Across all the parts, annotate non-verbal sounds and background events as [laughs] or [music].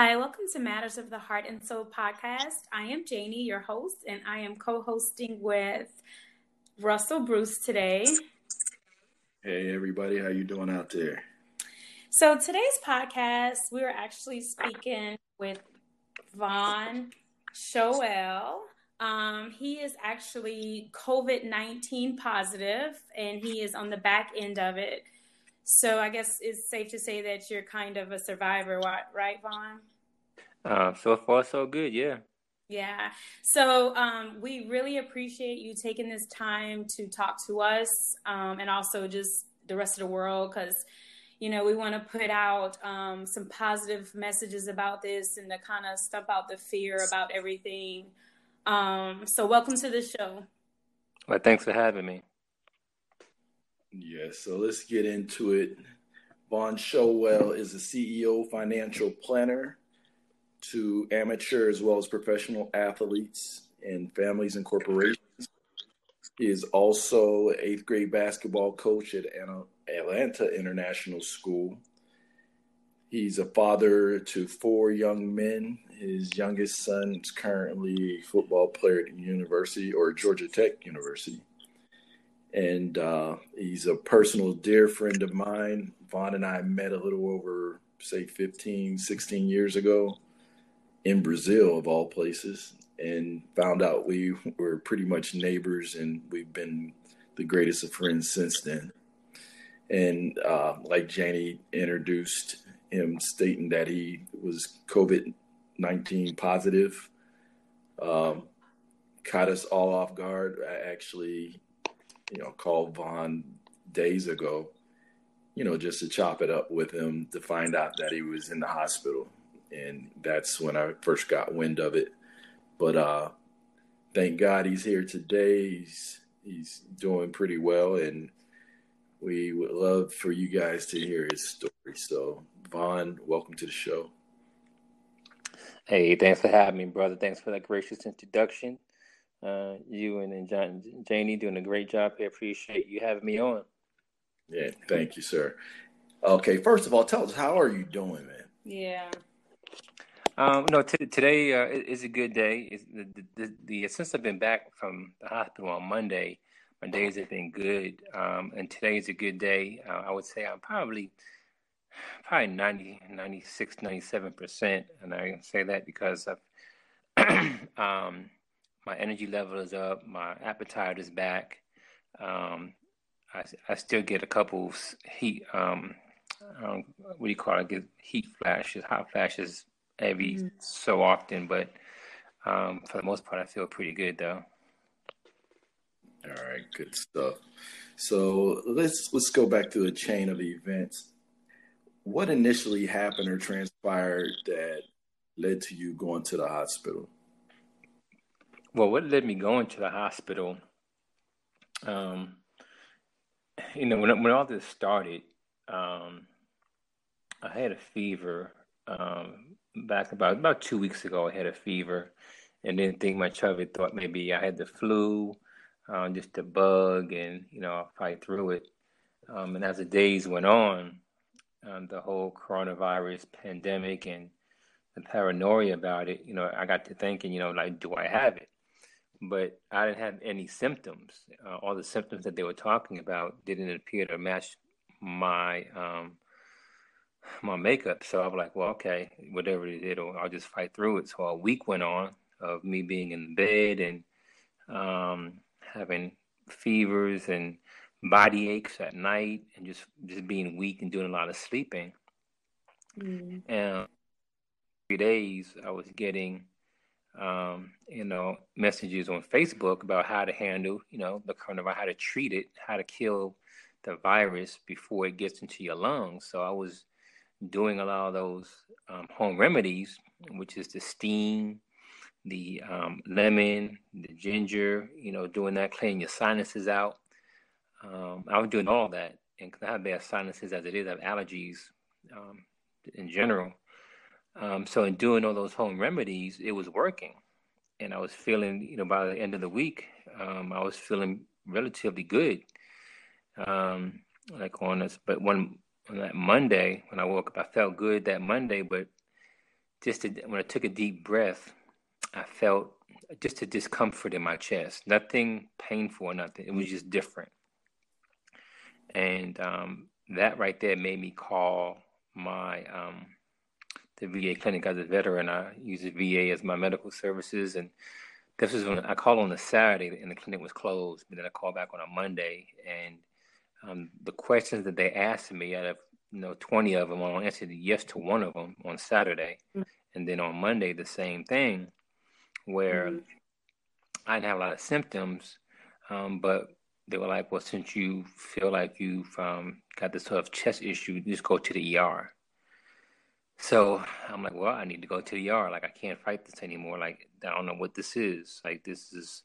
Hi, welcome to Matters of the Heart and Soul podcast. I am Janie, your host, and I am co hosting with Russell Bruce today. Hey, everybody, how you doing out there? So, today's podcast, we are actually speaking with Vaughn Shoel. Um, he is actually COVID 19 positive, and he is on the back end of it. So I guess it's safe to say that you're kind of a survivor, right, Vaughn? Uh, so far, so good. Yeah. Yeah. So um, we really appreciate you taking this time to talk to us um, and also just the rest of the world because, you know, we want to put out um, some positive messages about this and to kind of stump out the fear about everything. Um, so welcome to the show. Well, thanks for having me. Yeah, so let's get into it. Vaughn Shoel is a CEO, financial planner to amateur as well as professional athletes and families and corporations. He is also eighth grade basketball coach at Atlanta International School. He's a father to four young men. His youngest son is currently a football player at university or Georgia Tech University and uh, he's a personal dear friend of mine. Vaughn and I met a little over, say, 15, 16 years ago in Brazil, of all places, and found out we were pretty much neighbors, and we've been the greatest of friends since then. And uh, like Janie introduced him, stating that he was COVID 19 positive, um, caught us all off guard. I actually you know, called Vaughn days ago, you know, just to chop it up with him to find out that he was in the hospital. And that's when I first got wind of it. But uh thank God he's here today. He's he's doing pretty well and we would love for you guys to hear his story. So Vaughn, welcome to the show. Hey, thanks for having me, brother. Thanks for that gracious introduction. Uh, you and, and John, Janie doing a great job here. Appreciate you having me on. Yeah, thank you, sir. Okay, first of all, tell us how are you doing, man? Yeah. Um, no, t- today uh, is a good day. The, the, the, the, since I've been back from the hospital on Monday, my days have been good, um, and today is a good day. Uh, I would say I'm probably probably 90, 96, 97 percent, and I say that because I've [clears throat] um, my energy level is up, my appetite is back. Um, I, I still get a couple heat, um, um, what do you call it? I get heat flashes, hot flashes every mm-hmm. so often, but um, for the most part, I feel pretty good though. All right, good stuff. So let's let's go back to the chain of events. What initially happened or transpired that led to you going to the hospital? Well, what led me going to the hospital? Um, you know, when when all this started, um, I had a fever. Um, back about about two weeks ago, I had a fever, and didn't think much of it. Thought maybe I had the flu, um, just a bug, and you know, I'll fight through it. Um, and as the days went on, um, the whole coronavirus pandemic and the paranoia about it, you know, I got to thinking, you know, like, do I have it? But I didn't have any symptoms. Uh, all the symptoms that they were talking about didn't appear to match my um, my makeup. So I was like, well, okay, whatever it is, I'll just fight through it. So a week went on of me being in bed and um, having fevers and body aches at night and just just being weak and doing a lot of sleeping. Mm. And three days, I was getting um, you know, messages on Facebook about how to handle, you know, the coronavirus, how to treat it, how to kill the virus before it gets into your lungs. So I was doing a lot of those um, home remedies, which is the steam, the um, lemon, the ginger, you know, doing that, cleaning your sinuses out. Um, I was doing all that, and I have bad sinuses as it is, I have allergies um, in general. Um, so in doing all those home remedies, it was working, and I was feeling, you know, by the end of the week, um, I was feeling relatively good. Um, like on this, but one on that Monday when I woke up, I felt good that Monday, but just to, when I took a deep breath, I felt just a discomfort in my chest. Nothing painful or nothing. It was just different. And um, that right there made me call my um, the VA clinic as a veteran. I use the VA as my medical services, and this was when I called on a Saturday and the clinic was closed. But then I called back on a Monday, and um, the questions that they asked me out of you know 20 of them, I answered yes to one of them on Saturday, mm-hmm. and then on Monday the same thing, where mm-hmm. I didn't have a lot of symptoms, um, but they were like, well, since you feel like you've um, got this sort of chest issue, just go to the ER. So I'm like, well, I need to go to the ER. Like, I can't fight this anymore. Like, I don't know what this is. Like, this is,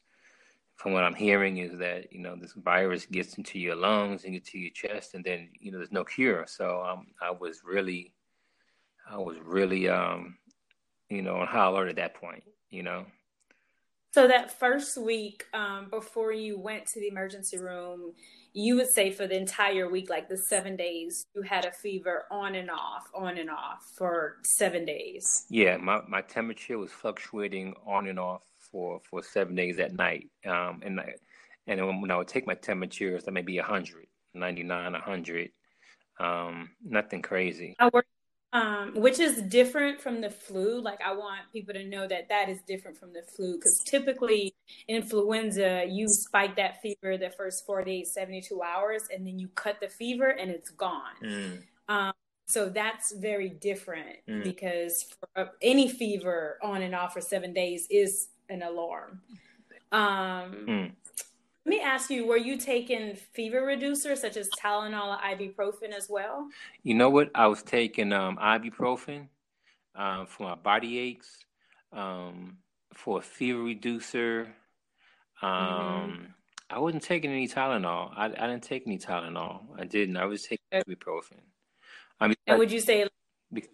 from what I'm hearing, is that, you know, this virus gets into your lungs and gets to your chest, and then, you know, there's no cure. So um, I was really, I was really, um, you know, on high alert at that point, you know. So that first week um, before you went to the emergency room, you would say for the entire week, like the seven days, you had a fever on and off, on and off for seven days. Yeah, my, my temperature was fluctuating on and off for, for seven days at night. Um, and I, and when I would take my temperatures, that may be 100, 99, 100. Um, nothing crazy. How were um, which is different from the flu. Like I want people to know that that is different from the flu because typically influenza, you spike that fever the first 48, 72 hours, and then you cut the fever and it's gone. Mm. Um, so that's very different mm. because any fever on and off for seven days is an alarm. Um, mm. Let me ask you, were you taking fever reducers such as Tylenol or ibuprofen as well? You know what? I was taking um, ibuprofen um, for my body aches, um, for a fever reducer. Mm-hmm. Um, I wasn't taking any Tylenol. I, I didn't take any Tylenol. I didn't. I was taking ibuprofen. I mean, and would you say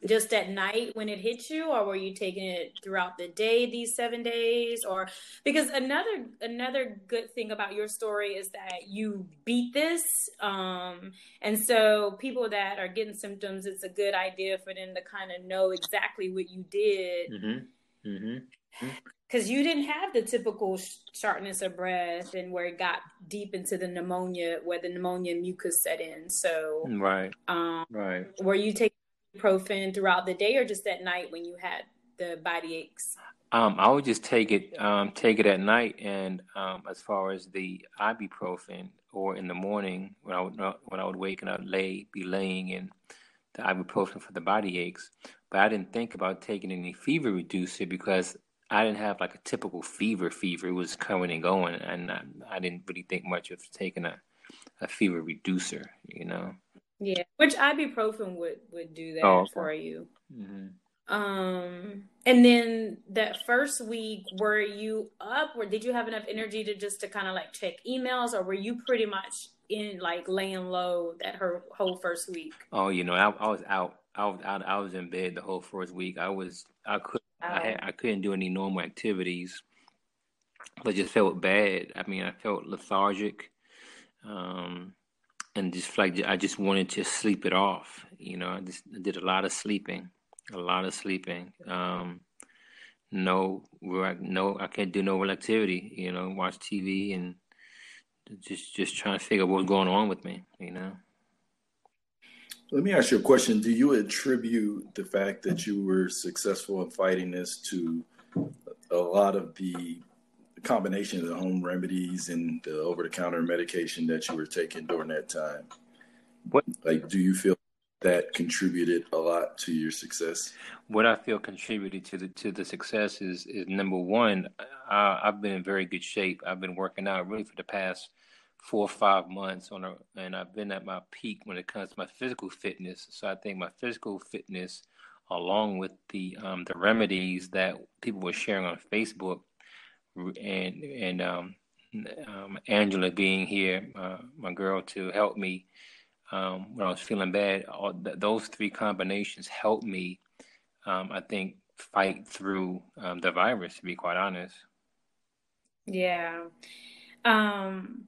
just at night when it hits you or were you taking it throughout the day these seven days? Or because another another good thing about your story is that you beat this um and so people that are getting symptoms it's a good idea for them to kind of know exactly what you did. Mm-hmm. Mm-hmm. because you didn't have the typical sharpness of breath and where it got deep into the pneumonia where the pneumonia mucus set in. So right. um right. were you taking ibuprofen throughout the day or just at night when you had the body aches? Um, I would just take it um, take it at night, and um, as far as the ibuprofen, or in the morning when I would when I would wake and I'd lay be laying in the ibuprofen for the body aches. But I didn't think about taking any fever reducer because I didn't have like a typical fever. Fever it was coming and going, and I, I didn't really think much of taking a a fever reducer. You know. Yeah, which ibuprofen would would do that oh, okay. for you. Mm-hmm. Um, and then that first week, were you up, or did you have enough energy to just to kind of like check emails, or were you pretty much in like laying low that her whole first week? Oh, you know, I, I was out. I was out. I was in bed the whole first week. I was. I could. Oh. I had, I couldn't do any normal activities. I just felt bad. I mean, I felt lethargic. Um, and just like I just wanted to sleep it off. You know, I just did a lot of sleeping, a lot of sleeping. Um, no, no, I can't do no activity. You know, watch TV and just just trying to figure out what's going on with me. You know. Let me ask you a question. Do you attribute the fact that you were successful in fighting this to a lot of the combination of the home remedies and the over the counter medication that you were taking during that time. What like do you feel that contributed a lot to your success? What I feel contributed to the to the success is is number one, I, I've been in very good shape. I've been working out really for the past four or five months on a, and I've been at my peak when it comes to my physical fitness. So I think my physical fitness, along with the um, the remedies that people were sharing on Facebook, and and um, um, Angela being here, uh, my girl, to help me um, when I was feeling bad. All th- those three combinations helped me, um, I think, fight through um, the virus. To be quite honest. Yeah. Um,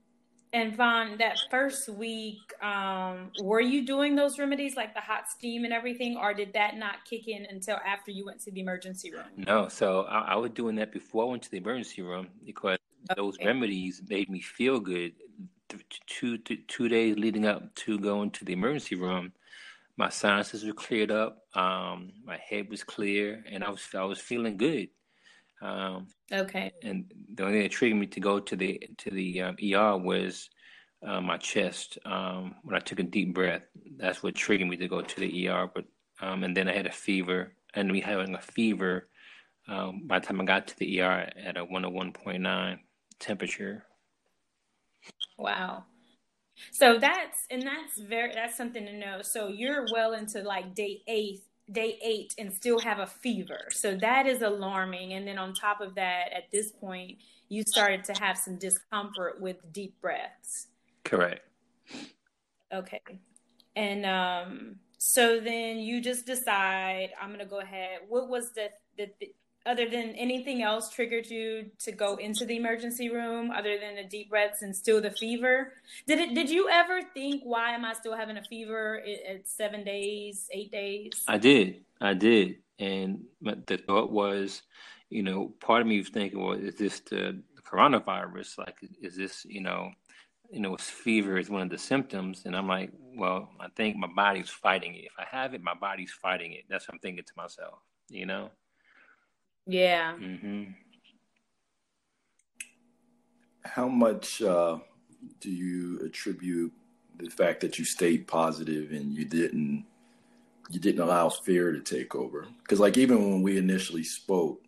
and Vaughn, that first week, um, were you doing those remedies like the hot steam and everything, or did that not kick in until after you went to the emergency room? No, so I, I was doing that before I went to the emergency room because okay. those remedies made me feel good. Two, two, two days leading up to going to the emergency room, my sinuses were cleared up, um, my head was clear, and I was I was feeling good. Um, okay. And the only thing that triggered me to go to the to the um, ER was uh, my chest. Um, when I took a deep breath, that's what triggered me to go to the ER. But um, and then I had a fever, and we having a fever. Um, by the time I got to the ER at a 101.9 temperature. Wow. So that's and that's very that's something to know. So you're well into like day eight day eight and still have a fever. So that is alarming. And then on top of that, at this point, you started to have some discomfort with deep breaths. Correct. Okay. And um, so then you just decide, I'm going to go ahead. What was the, the, the other than anything else triggered you to go into the emergency room other than the deep breaths and still the fever? Did it did you ever think why am i still having a fever at seven days eight days? I did. I did. And the thought was you know part of me was thinking well is this the coronavirus? Like is this you know you know fever is one of the symptoms. And i'm like well i think my body's fighting it. If i have it my body's fighting it. That's what i'm thinking to myself you know yeah. Mm-hmm. How much uh, do you attribute the fact that you stayed positive and you didn't you didn't allow fear to take over? Because like even when we initially spoke,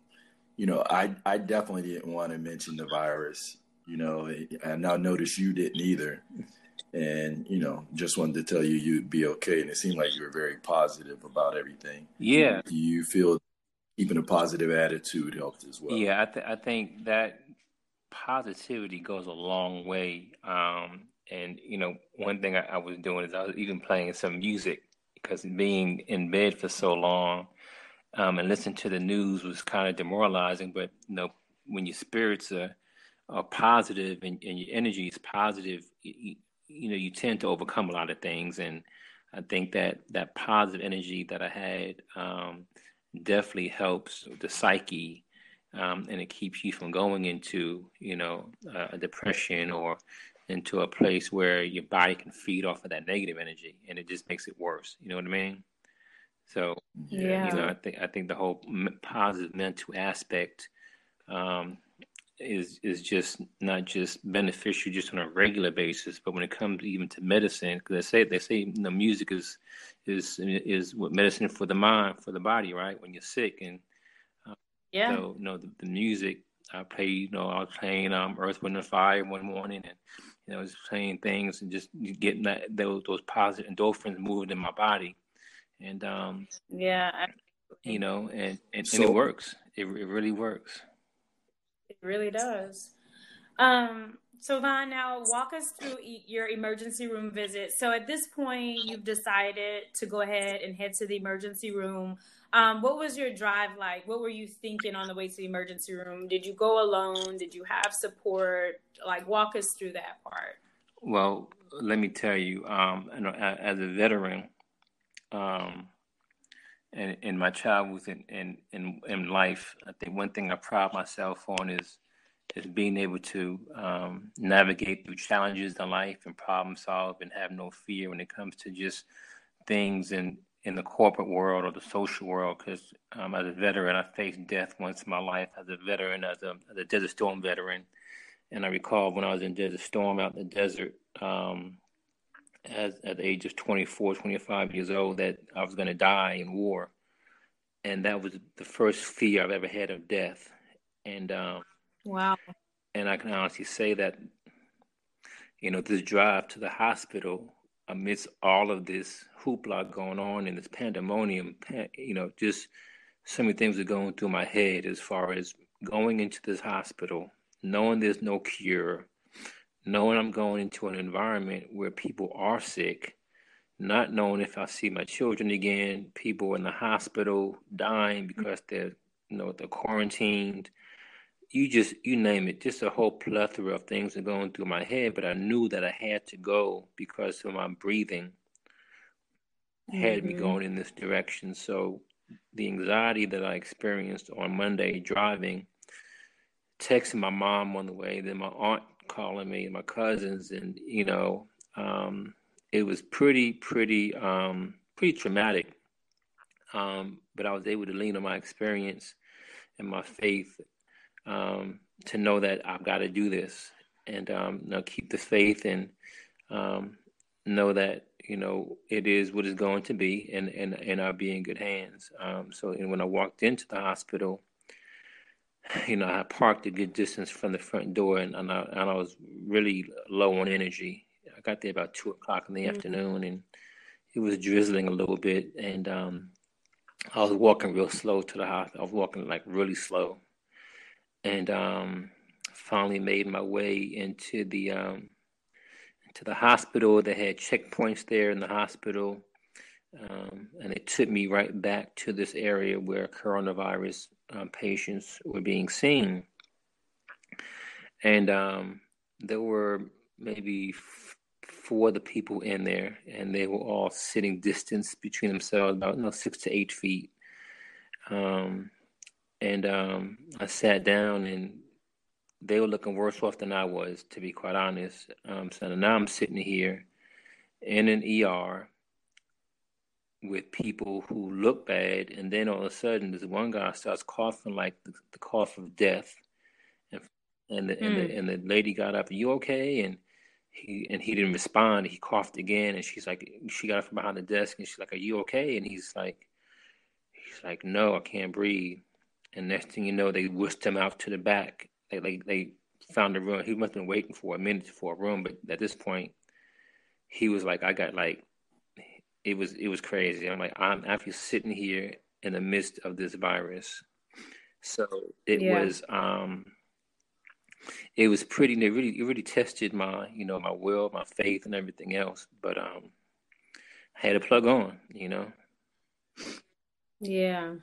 you know, I I definitely didn't want to mention the virus. You know, and I noticed you didn't either. And you know, just wanted to tell you you'd be okay. And it seemed like you were very positive about everything. Yeah. Do you feel keeping a positive attitude helped as well. Yeah, I, th- I think that positivity goes a long way. Um, and you know, one thing I, I, was doing is I was even playing some music because being in bed for so long um, and listening to the news was kind of demoralizing. But you know, when your spirits are, are positive and, and your energy is positive, you, you know, you tend to overcome a lot of things. And I think that that positive energy that I had. Um, definitely helps the psyche um, and it keeps you from going into you know uh, a depression or into a place where your body can feed off of that negative energy and it just makes it worse. You know what i mean? So yeah you know i think i think the whole positive mental aspect um, is is just not just beneficial just on a regular basis, but when it comes even to medicine, because they say they say you know, music is is is what medicine for the mind for the body, right? When you're sick, and uh, yeah, so you know the, the, music I played, you know, I was playing um, Earth, Wind, and Fire one morning, and you know, I was playing things and just getting that those those positive endorphins moving in my body, and um, yeah, you know, and and, so, and it works. It it really works. It really does. Um, so Vaughn, now walk us through your emergency room visit. So at this point, you've decided to go ahead and head to the emergency room. Um, what was your drive like? What were you thinking on the way to the emergency room? Did you go alone? Did you have support? Like, walk us through that part. Well, let me tell you, um, as a veteran, um, in, my travels in, in, in, in life, I think one thing I pride myself on is is being able to um, navigate through challenges in life and problem solve and have no fear when it comes to just things in, in the corporate world or the social world. Because um, as a veteran, I faced death once in my life as a veteran, as a, as a Desert Storm veteran. And I recall when I was in Desert Storm out in the desert, um, as at the age of 24, 25 years old that I was going to die in war. And that was the first fear I've ever had of death. And um, wow. And I can honestly say that, you know, this drive to the hospital amidst all of this hoopla going on and this pandemonium, you know, just so many things are going through my head as far as going into this hospital, knowing there's no cure, knowing I'm going into an environment where people are sick, not knowing if I'll see my children again, people in the hospital dying because they're, you know, they're quarantined. You just, you name it, just a whole plethora of things are going through my head. But I knew that I had to go because of my breathing had mm-hmm. me going in this direction. So the anxiety that I experienced on Monday driving, texting my mom on the way, then my aunt calling me and my cousins, and you know, um, it was pretty, pretty, um, pretty traumatic. Um, but I was able to lean on my experience and my faith um, to know that I've got to do this and um, you know, keep the faith and um, know that you know it is what it's going to be, and and and I'll be in good hands. Um, so, and when I walked into the hospital, [sighs] you know, I parked a good distance from the front door, and and I, and I was really low on energy. I got there about two o'clock in the mm-hmm. afternoon, and it was drizzling a little bit, and um, I was walking real slow to the house. I was walking like really slow, and um, finally made my way into the um, the hospital. They had checkpoints there in the hospital. Um, and it took me right back to this area where coronavirus um, patients were being seen. And um, there were maybe f- four the people in there, and they were all sitting distance between themselves, about you know, six to eight feet. Um, and um, I sat down, and they were looking worse off than I was, to be quite honest. Um, so now I'm sitting here in an ER with people who look bad, and then all of a sudden, this one guy starts coughing like the, the cough of death, and and the, mm. and the hmm. and the lady got up, "Are you okay?" and he and he didn't respond. He coughed again, and she's like, she got up from behind the desk, and she's like, "Are you okay?" And he's like, he's like, "No, I can't breathe." And next thing you know, they whisked him out to the back. They like they found a room. He must have been waiting for a minute for a room, but at this point, he was like, "I got like." It was it was crazy. I'm like I'm actually sitting here in the midst of this virus, so it yeah. was um, it was pretty. It really it really tested my you know my will, my faith, and everything else. But um, I had to plug on, you know. Yeah.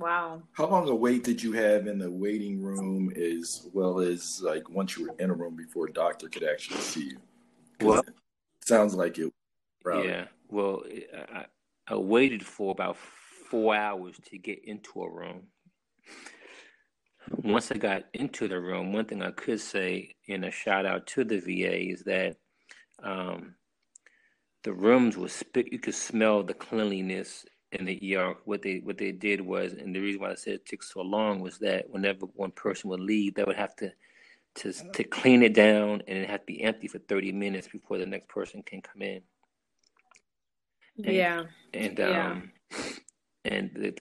Wow. How long a wait did you have in the waiting room as well as like once you were in a room before a doctor could actually see you? Well, sounds like it. Probably. Yeah. Well, I, I waited for about four hours to get into a room. Once I got into the room, one thing I could say in a shout out to the VA is that um, the rooms were spit. You could smell the cleanliness in the ER, what they what they did was, and the reason why I said it took so long was that whenever one person would leave, they would have to to to clean it down, and it had to be empty for thirty minutes before the next person can come in. And, yeah, and yeah. um, and it,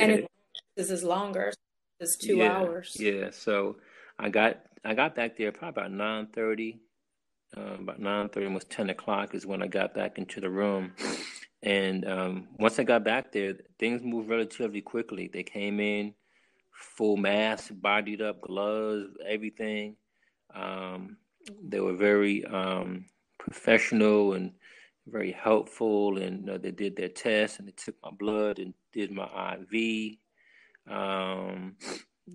and it, this is longer. It's two yeah, hours. Yeah, so I got I got back there probably about nine thirty. Uh, about nine thirty, almost ten o'clock is when I got back into the room and um, once I got back there, things moved relatively quickly. They came in full mask, bodied up, gloves, everything. Um, they were very um, professional and very helpful, and they did their tests and they took my blood and did my IV. Um,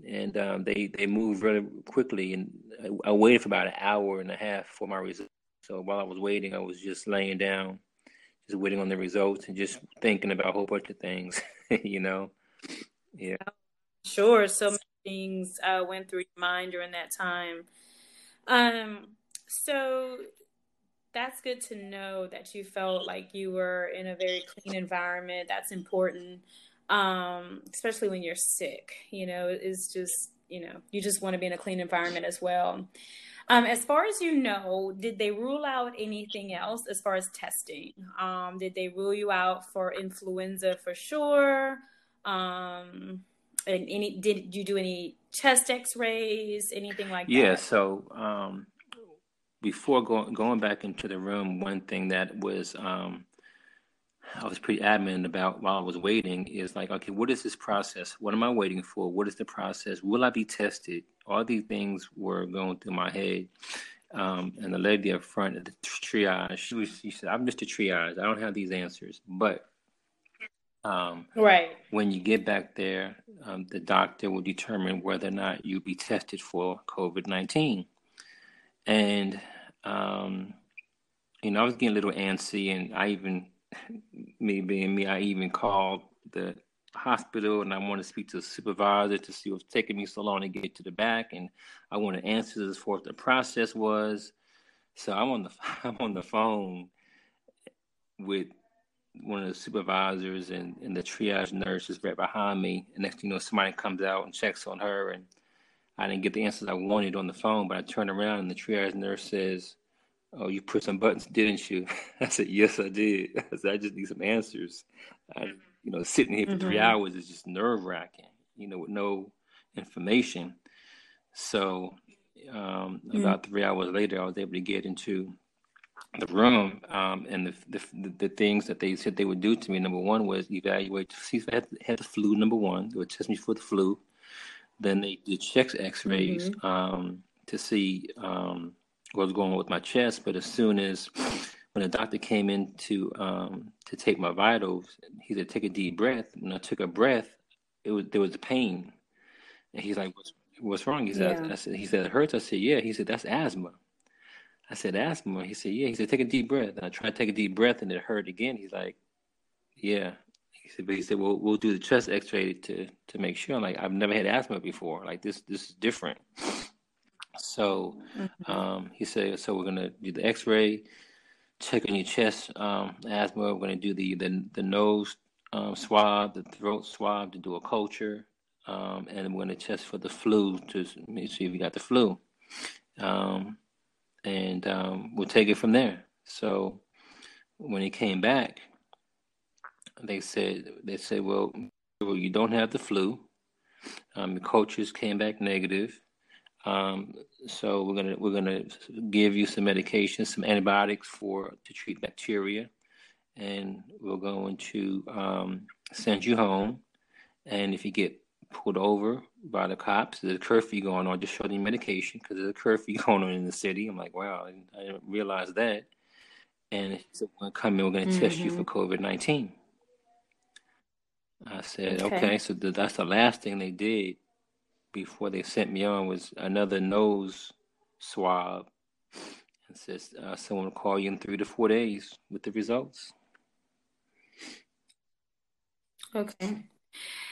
and um, they they moved really quickly, and I, I waited for about an hour and a half for my results. So while I was waiting, I was just laying down just waiting on the results and just thinking about a whole bunch of things, [laughs] you know? Yeah. Sure. So many things uh, went through your mind during that time. Um, so that's good to know that you felt like you were in a very clean environment. That's important, um, especially when you're sick. You know, it's just, you know, you just want to be in a clean environment as well. Um, as far as you know, did they rule out anything else as far as testing? Um, did they rule you out for influenza for sure? Um, and any did you do any chest X-rays, anything like yeah, that? Yeah, so um, before going going back into the room, one thing that was um, I was pretty adamant about while I was waiting is like, okay, what is this process? What am I waiting for? What is the process? Will I be tested? All these things were going through my head. Um, and the lady up front at the triage, she, was, she said, I'm just a triage. I don't have these answers. But um, right. when you get back there, um, the doctor will determine whether or not you'll be tested for COVID 19. And, um, you know, I was getting a little antsy, and I even me being me, I even called the hospital and I want to speak to the supervisor to see what's taking me so long to get to the back, and I want to answer as far what the process was. So I'm on the [laughs] I'm on the phone with one of the supervisors and, and the triage nurse is right behind me. And next you know, somebody comes out and checks on her, and I didn't get the answers I wanted on the phone. But I turn around and the triage nurse says, Oh, you put some buttons, didn't you? [laughs] I said, Yes, I did. [laughs] I said, I just need some answers. I, you know, sitting here for mm-hmm. three hours is just nerve wracking, you know, with no information. So, um, mm-hmm. about three hours later, I was able to get into the room, um, and the, the, the things that they said they would do to me. Number one was evaluate see if I had, had the flu. Number one, they would test me for the flu. Then they did chest X-rays mm-hmm. um, to see um, was going on with my chest. But as soon as when the doctor came in to um, to take my vitals, he said, "Take a deep breath." When I took a breath, it was there was pain, and he's like, "What's what's wrong?" He said, yeah. "I said he said it hurts." I said, "Yeah." He said, "That's asthma." I said, asthma. He said, yeah. He said, take a deep breath. And I tried to take a deep breath and it hurt again. He's like, yeah. He said, but he said, well, we'll do the chest x-ray to, to make sure. I'm like, I've never had asthma before. Like this, this is different. So, mm-hmm. um, he said, so we're going to do the x-ray, check on your chest, um, asthma. We're going to do the, the, the nose, um, swab, the throat swab to do a culture. Um, and we're going to test for the flu to see if you got the flu. Um, and um, we'll take it from there. So when he came back, they said they said, well, you don't have the flu. Um, the cultures came back negative. Um, so we're gonna we're gonna give you some medication, some antibiotics for to treat bacteria, and we're going to um, send you home. And if you get pulled over by the cops. There's a curfew going on, just showing medication because there's a curfew [laughs] going on in the city. I'm like, wow, I didn't, I didn't realize that. And he said, we're to come in, we're going to mm-hmm. test you for mm-hmm. COVID 19. I said, okay, okay so the, that's the last thing they did before they sent me on was another nose swab. And says, uh, someone will call you in three to four days with the results. Okay.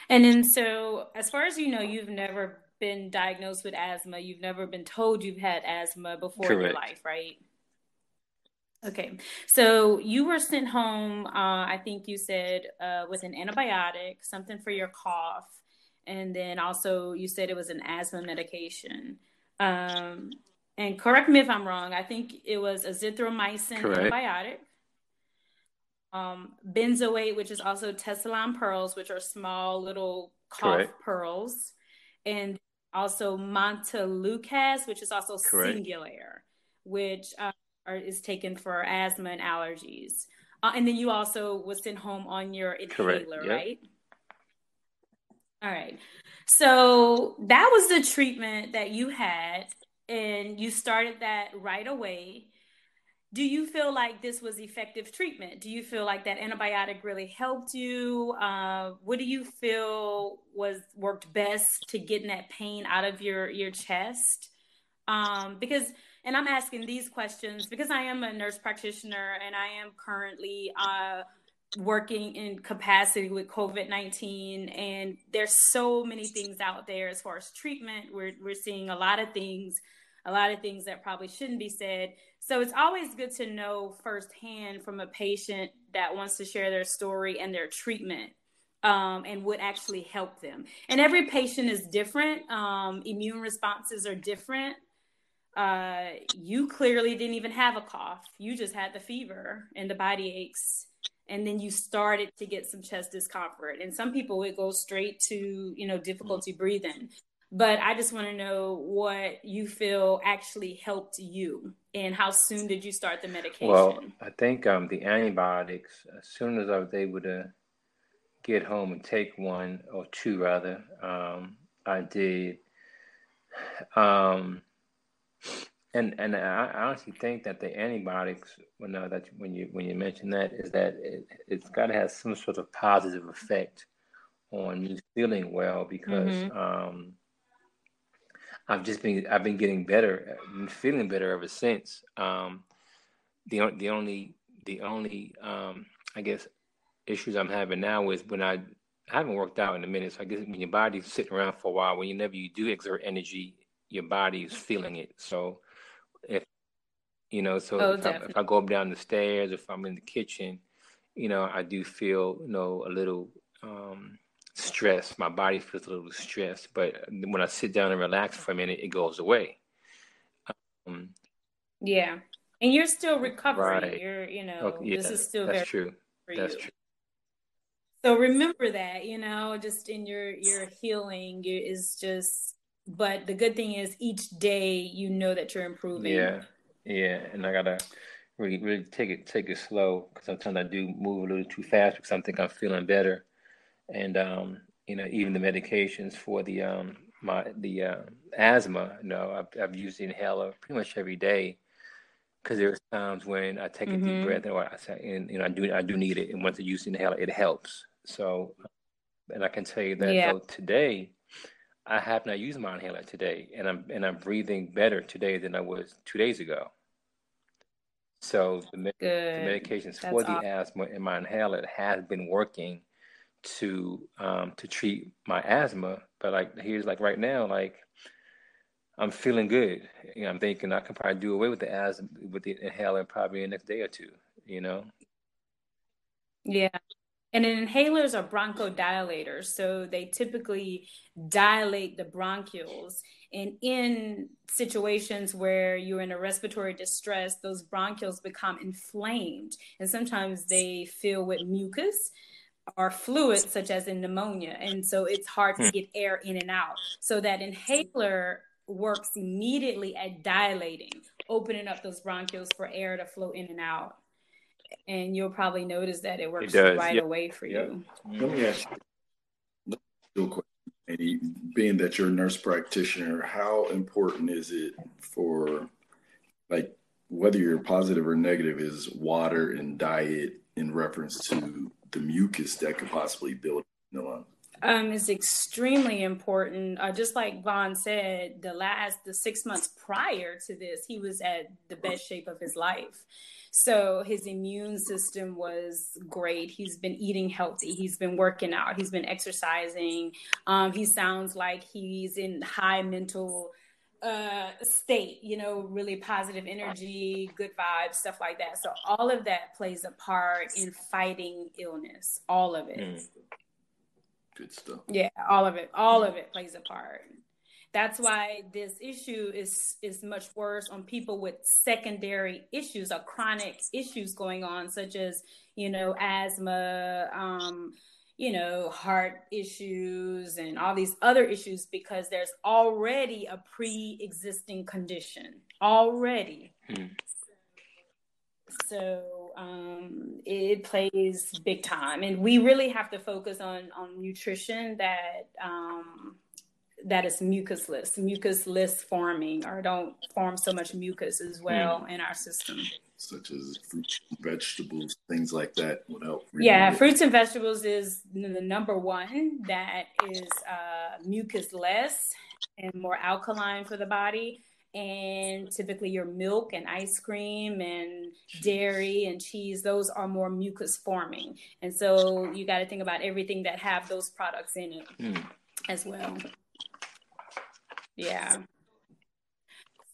And then, so as far as you know, you've never been diagnosed with asthma. You've never been told you've had asthma before Correct. in your life, right? Okay. So you were sent home, uh, I think you said, uh, with an antibiotic, something for your cough. And then also you said it was an asthma medication. Um, and correct me if I'm wrong, I think it was azithromycin Correct. antibiotic um, benzonatate, which is also tessalon pearls, which are small little cough Correct. pearls, and also montelukast, which is also Correct. Singulair, which uh, are, is taken for asthma and allergies. Uh, and then you also was sent home on your inhaler, yep. right? All right. So that was the treatment that you had, and you started that right away do you feel like this was effective treatment? Do you feel like that antibiotic really helped you? Uh, what do you feel was worked best to getting that pain out of your your chest? Um, because, and I'm asking these questions because I am a nurse practitioner and I am currently uh, working in capacity with COVID 19, and there's so many things out there as far as treatment. We're we're seeing a lot of things, a lot of things that probably shouldn't be said so it's always good to know firsthand from a patient that wants to share their story and their treatment um, and would actually help them. And every patient is different. Um, immune responses are different. Uh, you clearly didn't even have a cough. You just had the fever and the body aches. And then you started to get some chest discomfort. And some people, it goes straight to, you know, difficulty breathing. But I just want to know what you feel actually helped you and how soon did you start the medication? Well, I think um, the antibiotics, as soon as I was able to get home and take one or two, rather, um, I did. Um, and and I honestly think that the antibiotics, when uh, that when you when you mention that, is that it, it's got to have some sort of positive effect on me feeling well because. Mm-hmm. Um, I've just been I've been getting better, been feeling better ever since. Um, the the only the only um, I guess issues I'm having now is when I, I haven't worked out in a minute. So I guess when your body's sitting around for a while, whenever you do exert energy, your body is feeling it. So if you know, so oh, if, I, if I go up down the stairs, if I'm in the kitchen, you know, I do feel you know a little. Um, stress. My body feels a little stressed, but when I sit down and relax for a minute, it goes away. Um, yeah, and you're still recovering. Right. You're, you know, okay, yeah, this is still that's true. that's you. true. So remember that, you know, just in your your healing is just. But the good thing is, each day you know that you're improving. Yeah, yeah, and I gotta really really take it take it slow because sometimes I do move a little too fast because I think I'm feeling better and um, you know even the medications for the um, my the uh, asthma. You know, I've, I've used the inhaler pretty much every day because there's times when I take a mm-hmm. deep breath and I say, and you know, I do I do need it, and once I use the inhaler, it helps. So, and I can tell you that yeah. though today. I have not used my inhaler today, and I'm and I'm breathing better today than I was two days ago. So the, the medications That's for the awesome. asthma and my inhaler has been working to um, to treat my asthma. But like here's like right now, like I'm feeling good. You know, I'm thinking I can probably do away with the asthma with the inhaler probably the next day or two. You know. Yeah. And inhalers are bronchodilators, so they typically dilate the bronchioles. And in situations where you're in a respiratory distress, those bronchioles become inflamed, and sometimes they fill with mucus or fluids such as in pneumonia and so it's hard to hmm. get air in and out so that inhaler works immediately at dilating opening up those bronchioles for air to flow in and out and you'll probably notice that it works it right away for you. Let me ask you real quick being that you're a nurse practitioner how important is it for like whether you're positive or negative is water and diet in reference to the mucus that could possibly build in the lung? Um, is extremely important. Uh, just like Vaughn said, the last the six months prior to this, he was at the best shape of his life. So his immune system was great. He's been eating healthy. He's been working out. He's been exercising. Um, he sounds like he's in high mental uh, state, you know, really positive energy, good vibes, stuff like that. So all of that plays a part in fighting illness. All of it. Mm. Good stuff. Yeah, all of it. All of it plays a part. That's why this issue is is much worse on people with secondary issues or chronic issues going on, such as you know asthma, um, you know, heart issues and all these other issues because there's already a pre existing condition already. Hmm. So um, it plays big time, and we really have to focus on on nutrition that um, that is mucusless, mucusless forming, or don't form so much mucus as well hmm. in our system such as fruits, vegetables, things like that. Without yeah, fruits and vegetables is the number one that is uh, mucus less and more alkaline for the body. And typically, your milk and ice cream and dairy and cheese, those are more mucus forming. And so you got to think about everything that have those products in it mm. as well. Yeah.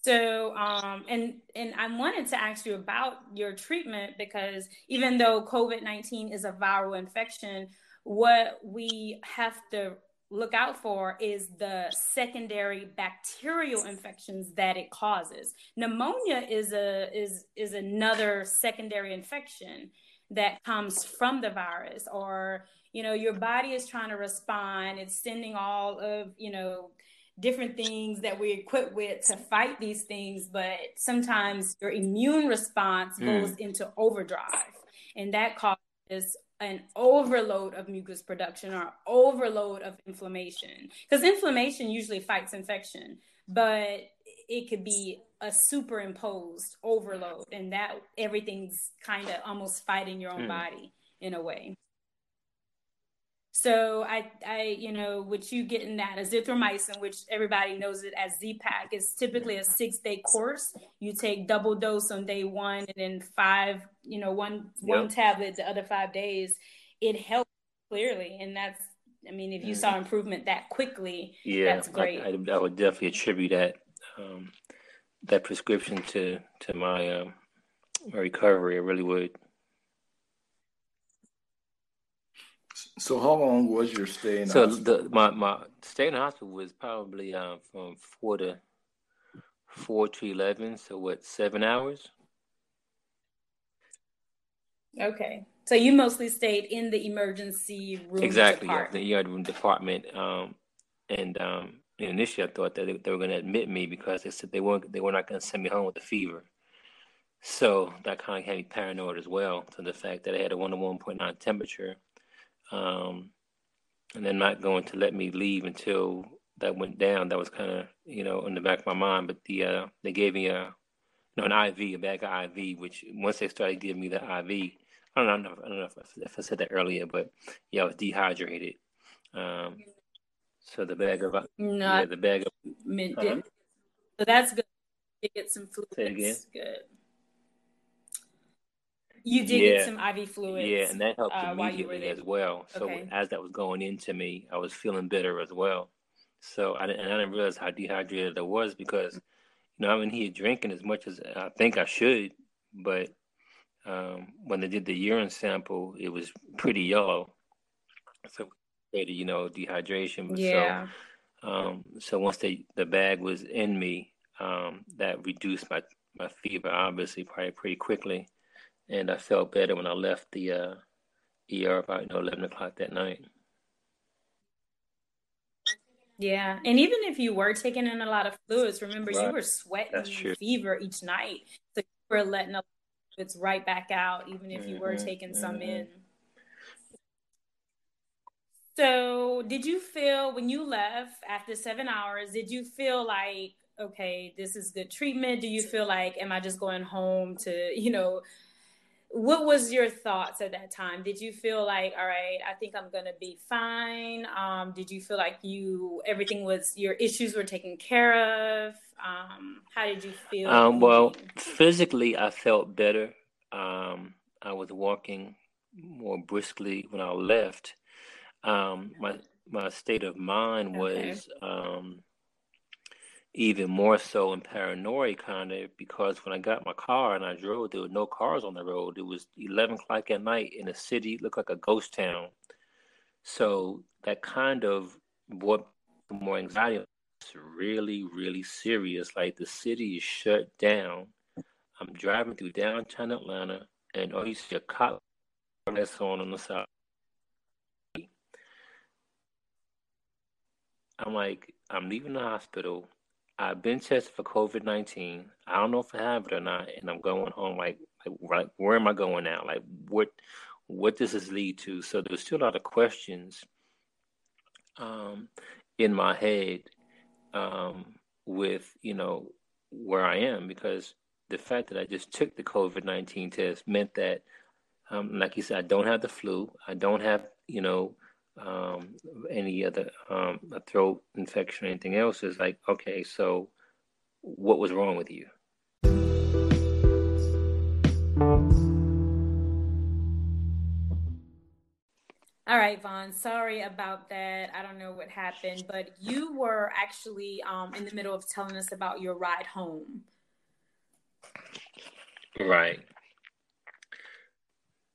So, um, and and I wanted to ask you about your treatment because even though COVID nineteen is a viral infection, what we have to look out for is the secondary bacterial infections that it causes. Pneumonia is a is is another secondary infection that comes from the virus, or you know your body is trying to respond. It's sending all of you know different things that we're equipped with to fight these things, but sometimes your immune response mm. goes into overdrive, and that causes an overload of mucus production or overload of inflammation. Because inflammation usually fights infection, but it could be a superimposed overload, and that everything's kind of almost fighting your own mm. body in a way. So I, I, you know, with you getting that azithromycin, which everybody knows it as Z-Pak, is typically a six-day course. You take double dose on day one, and then five, you know, one yep. one tablet the other five days. It helps clearly, and that's, I mean, if you saw mm-hmm. improvement that quickly, yeah, that's great. I, I, I would definitely attribute that um, that prescription to to my my recovery. I really would. So how long was your stay in so the my, my stay in the hospital was probably um, from four to four to eleven. So what, seven hours? Okay. So you mostly stayed in the emergency room. Exactly, department. yeah, the ER room department. Um, and um, initially I thought that they, they were going to admit me because they said they weren't they were not going to send me home with a fever. So that kind of had me paranoid as well to the fact that I had a one one point nine temperature um, and they're not going to let me leave until that went down. That was kind of you know in the back of my mind. But the uh, they gave me a you know an IV, a bag of IV, which once they started giving me the IV, I don't know, I don't know if, if I said that earlier, but yeah, I was dehydrated. Um, so the bag of no, yeah, the bag of uh, so that's good. You get some fluids. Say again. Good. You did yeah. get some IV fluids. Yeah, and that helped uh, immediately as well. So okay. as that was going into me, I was feeling better as well. So I and I didn't realize how dehydrated I was because, you know, I'm in here drinking as much as I think I should, but um, when they did the urine sample, it was pretty yellow. So, you know, dehydration. Yeah. So, um, so once they, the bag was in me, um, that reduced my, my fever, obviously, probably pretty quickly and I felt better when I left the uh, ER about you know eleven o'clock that night. Yeah, and even if you were taking in a lot of fluids, remember right. you were sweating fever each night, so you were letting the fluids right back out, even if you mm-hmm, were taking mm-hmm. some in. So, did you feel when you left after seven hours? Did you feel like okay, this is good treatment? Do you feel like, am I just going home to you know? What was your thoughts at that time? Did you feel like all right i think i'm gonna be fine um, did you feel like you everything was your issues were taken care of? Um, how did you feel um, well physically i felt better. Um, i was walking more briskly when i left. Um, my my state of mind was okay um, even more so in paranoia kind of because when I got my car and I drove, there were no cars on the road. It was 11 o'clock at night in a city, looked like a ghost town. So that kind of brought more anxiety. It's really, really serious. Like the city is shut down. I'm driving through downtown Atlanta and oh, you see a cop that's on on the side. I'm like, I'm leaving the hospital I've been tested for COVID nineteen. I don't know if I have it or not, and I'm going home. Like, like, where am I going now? Like, what, what does this lead to? So there's still a lot of questions, um, in my head, um, with you know where I am because the fact that I just took the COVID nineteen test meant that, um, like you said, I don't have the flu. I don't have you know um, any other um, a throat infection or anything else is like, okay, so what was wrong with you? All right, Vaughn. Sorry about that. I don't know what happened, but you were actually um, in the middle of telling us about your ride home. Right.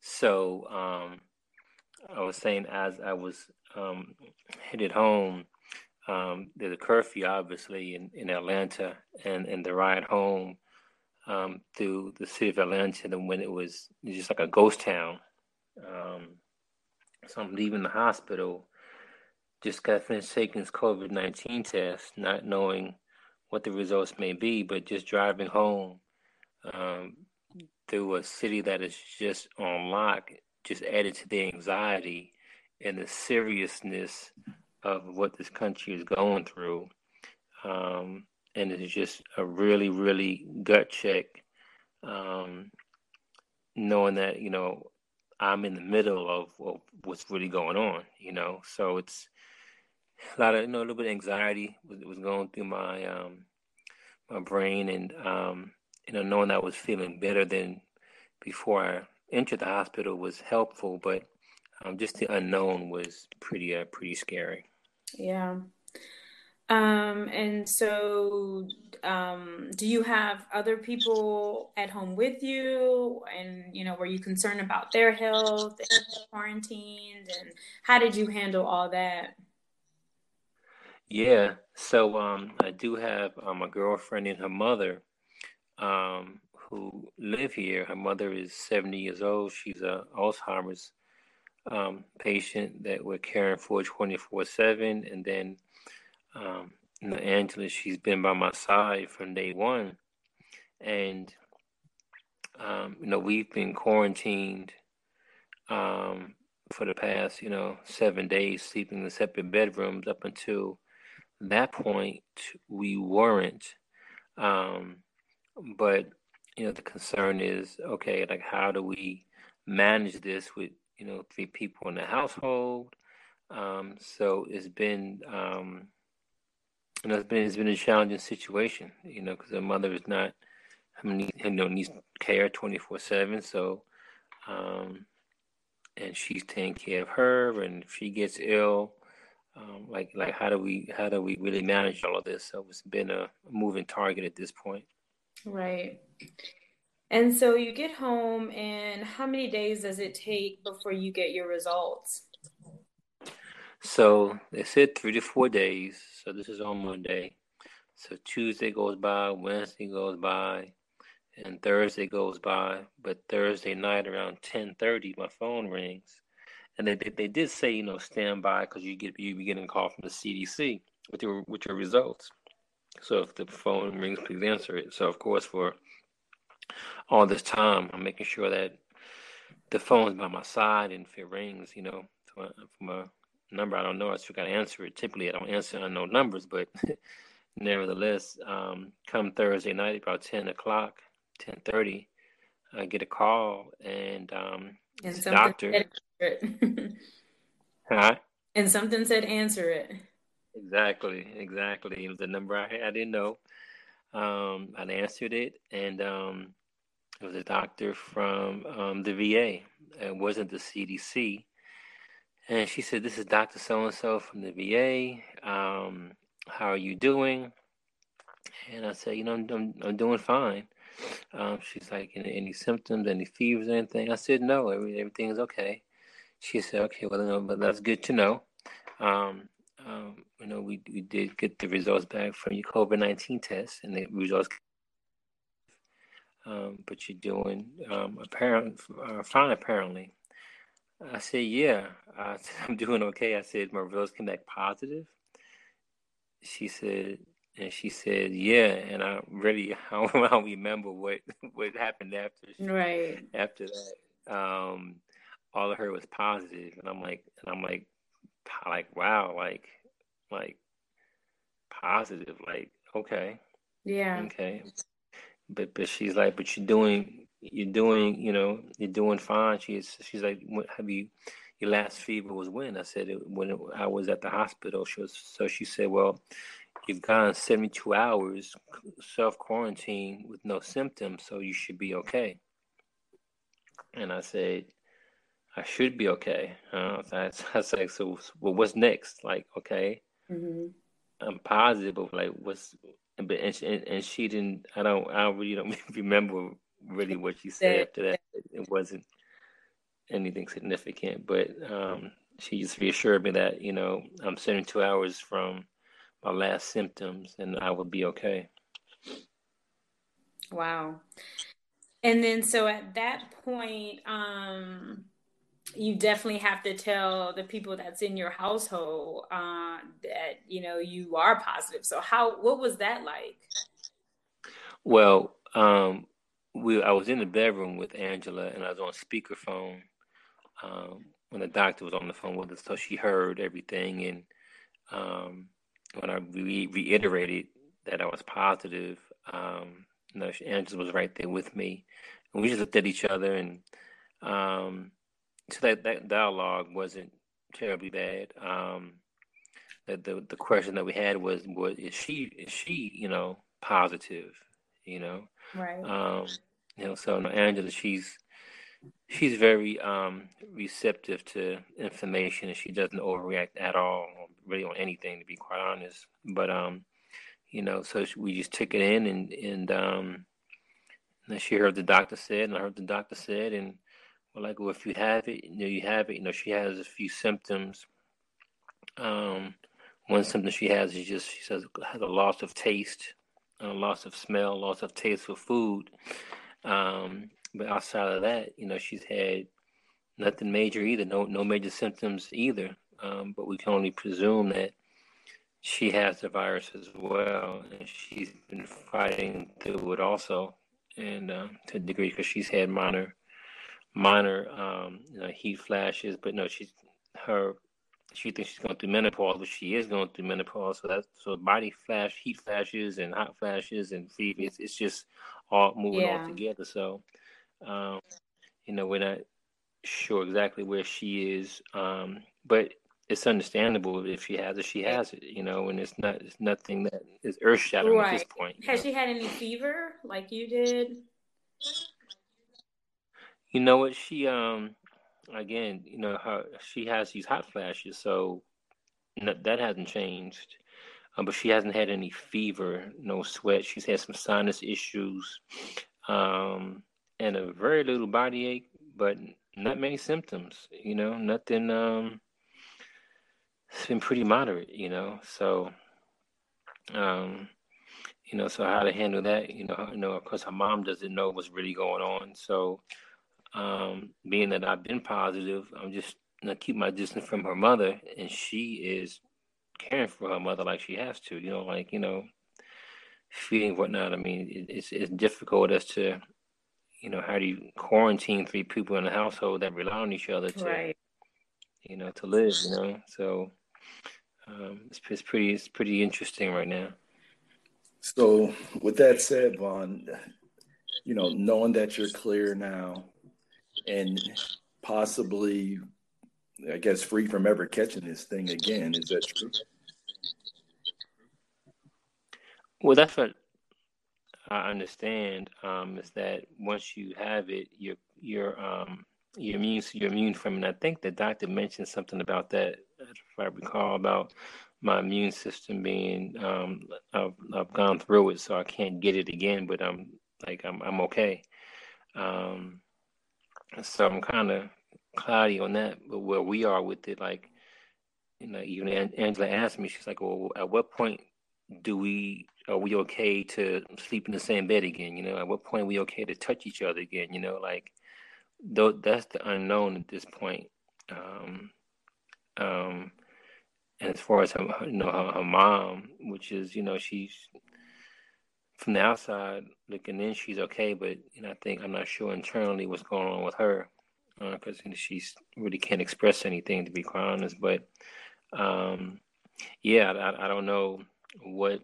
So, um, I was saying as I was um, headed home, um, there's a curfew obviously in, in Atlanta, and, and the ride home um, through the city of Atlanta, and when it was just like a ghost town. Um, so I'm leaving the hospital, just got finished taking his COVID 19 test, not knowing what the results may be, but just driving home um, through a city that is just on lock just added to the anxiety and the seriousness of what this country is going through. Um, and it's just a really, really gut check, um, knowing that, you know, I'm in the middle of, of, what's really going on, you know. So it's a lot of, you know, a little bit of anxiety was, was going through my um, my brain, and um, you know, knowing I was feeling better than before I entered the hospital was helpful, but um, just the unknown was pretty uh, pretty scary. Yeah. Um, and so, um, do you have other people at home with you? And, you know, were you concerned about their health and quarantined? And how did you handle all that? Yeah. So, um, I do have um, a girlfriend and her mother um, who live here. Her mother is 70 years old. She's a Alzheimer's um, patient that we're caring for 24 7. And then, um, Angela, she's been by my side from day one. And, um, you know, we've been quarantined um, for the past, you know, seven days, sleeping in separate bedrooms. Up until that point, we weren't. Um, but you know, the concern is okay, like how do we manage this with you know three people in the household? Um, so it's been um, you know it's been it's been a challenging situation, you know, because the mother is not I mean, you know needs care twenty four seven, so. Um, and she's taking care of her, and if she gets ill, um, like like how do we how do we really manage all of this? So it's been a moving target at this point. Right. And so you get home, and how many days does it take before you get your results? So they said three to four days. So this is on Monday. So Tuesday goes by, Wednesday goes by, and Thursday goes by. But Thursday night around ten thirty, my phone rings, and they, they, they did say you know stand by because you get you be getting a call from the CDC with your with your results. So if the phone rings, please answer it. So of course, for all this time, I'm making sure that the phone's by my side, and if it rings, you know, from a number I don't know, I still got to answer it. Typically, I don't answer unknown numbers, but [laughs] nevertheless, um, come Thursday night about ten o'clock, ten thirty, I get a call, and um, and doctor. [laughs] huh? And something said answer it. Exactly, exactly. It was a number I, I didn't know. Um, I answered it, and um, it was a doctor from um, the VA. It wasn't the CDC. And she said, This is Dr. So and so from the VA. Um, how are you doing? And I said, You know, I'm, I'm, I'm doing fine. Um, she's like, any, any, symptoms, any fevers, anything? I said, No, every, everything's okay. She said, Okay, well, no, but that's good to know. Um, um, you know, we, we did get the results back from your COVID 19 test, and the results, um, but you're doing um, apparent, uh, fine, apparently. I said, Yeah, I [laughs] I'm doing okay. I said, My results came back positive. She said, and she said, "Yeah," and I really [laughs] I don't remember what [laughs] what happened after. Right after that, um, all of her was positive, and I'm like, and I'm like, like wow, like like positive, like okay, yeah, okay, but but she's like, but you're doing you're doing you know you're doing fine. She's she's like, what have you? Your last fever was when? I said it, when it, I was at the hospital. She was so she said, well, you've gone 72 hours self quarantine with no symptoms, so you should be okay. And I said, I should be okay. Uh, that's [laughs] that's like so. Well, what's next? Like, okay, mm-hmm. I'm positive, of like, what's and, and and she didn't. I don't. I really don't [laughs] remember really what she said after that. It wasn't anything significant, but um, she just reassured me that you know I'm 72 hours from my last symptoms, and I will be okay. Wow. And then, so at that point, um, you definitely have to tell the people that's in your household uh, that you know you are positive. So how what was that like? Well, um, we I was in the bedroom with Angela and I was on speakerphone um, when the doctor was on the phone with us, so she heard everything. And um, when I re- reiterated that I was positive, um, you know, Angela was right there with me, and we just looked at each other and um, so that that dialogue wasn't terribly bad. Um, the, the the question that we had was, was is she is she you know positive, you know? Right. Um, you know, so no, Angela, she's she's very um, receptive to information, and she doesn't overreact at all, really on anything, to be quite honest. But um, you know, so we just took it in, and and um, and she heard the doctor said, and I heard the doctor said, and like, well, if you have it, you know, you have it. You know, she has a few symptoms. Um, one symptom she has is just she says has a loss of taste, a loss of smell, loss of taste for food. Um, but outside of that, you know, she's had nothing major either, no no major symptoms either. Um, but we can only presume that she has the virus as well, and she's been fighting through it also, and um, to a degree because she's had minor minor um, you know, heat flashes, but no, she's her she thinks she's going through menopause, but she is going through menopause. So that's so body flash, heat flashes, and hot flashes, and fever. It's, it's just all moving yeah. all together. So, um, you know, we're not sure exactly where she is, um, but it's understandable if she has it. She has it, you know, and it's not it's nothing that is earth shattering right. at this point. Has know? she had any fever like you did? You know what? She um again, you know, her she has these hot flashes, so that hasn't changed. Um, but she hasn't had any fever, no sweat. She's had some sinus issues, um, and a very little body ache, but not many symptoms. You know, nothing. Um, it's been pretty moderate. You know, so um, you know, so how to handle that? You know, you know, of course, her mom doesn't know what's really going on, so um, being that I've been positive, I'm just gonna keep my distance from her mother, and she is caring for her mother like she has to. You know, like you know, feeding whatnot. I mean, it, it's it's difficult as to, you know, how do you quarantine three people in a household that rely on each other to, right. you know, to live. You know, so um, it's, it's pretty it's pretty interesting right now. So, with that said, Vaughn, you know, knowing that you're clear now, and possibly, I guess, free from ever catching this thing again. Is that true? Well, that's what I understand. Um, is that once you have it, you're you're um, you're immune you're immune from it. And I think the doctor mentioned something about that, if I recall, about my immune system being um, I've, I've gone through it, so I can't get it again. But I'm like I'm I'm okay. Um, so I'm kind of cloudy on that, but where we are with it, like, you know, even Angela asked me, she's like, well, at what point do we, are we okay to sleep in the same bed again? You know, at what point are we okay to touch each other again? You know, like, though that's the unknown at this point. Um, um, as far as her, you know, her, her mom, which is, you know, she's from the outside looking in, she's okay, but you know, I think I'm not sure internally what's going on with her because uh, you know, she's really can't express anything to be quite honest. But um, yeah, I, I don't know what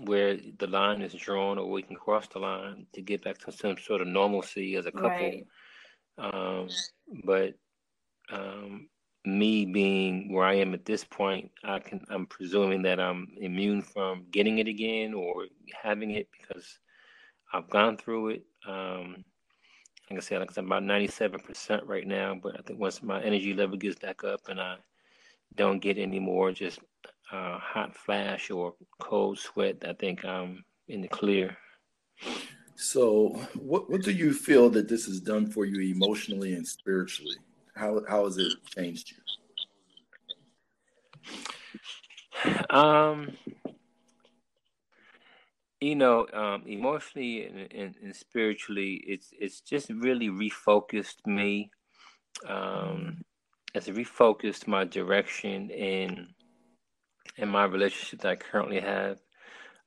where the line is drawn, or we can cross the line to get back to some sort of normalcy as a couple. Right. Um, but um, me being where I am at this point, I can I'm presuming that I'm immune from getting it again or having it because I've gone through it. Um, like I said, like I'm about 97% right now, but I think once my energy level gets back up and I don't get any more just uh, hot flash or cold sweat, I think I'm in the clear. So, what what do you feel that this has done for you emotionally and spiritually? How how has it changed you? Um, you know, um, emotionally and, and, and, spiritually, it's it's just really refocused me. Um, has refocused my direction in in my relationship that I currently have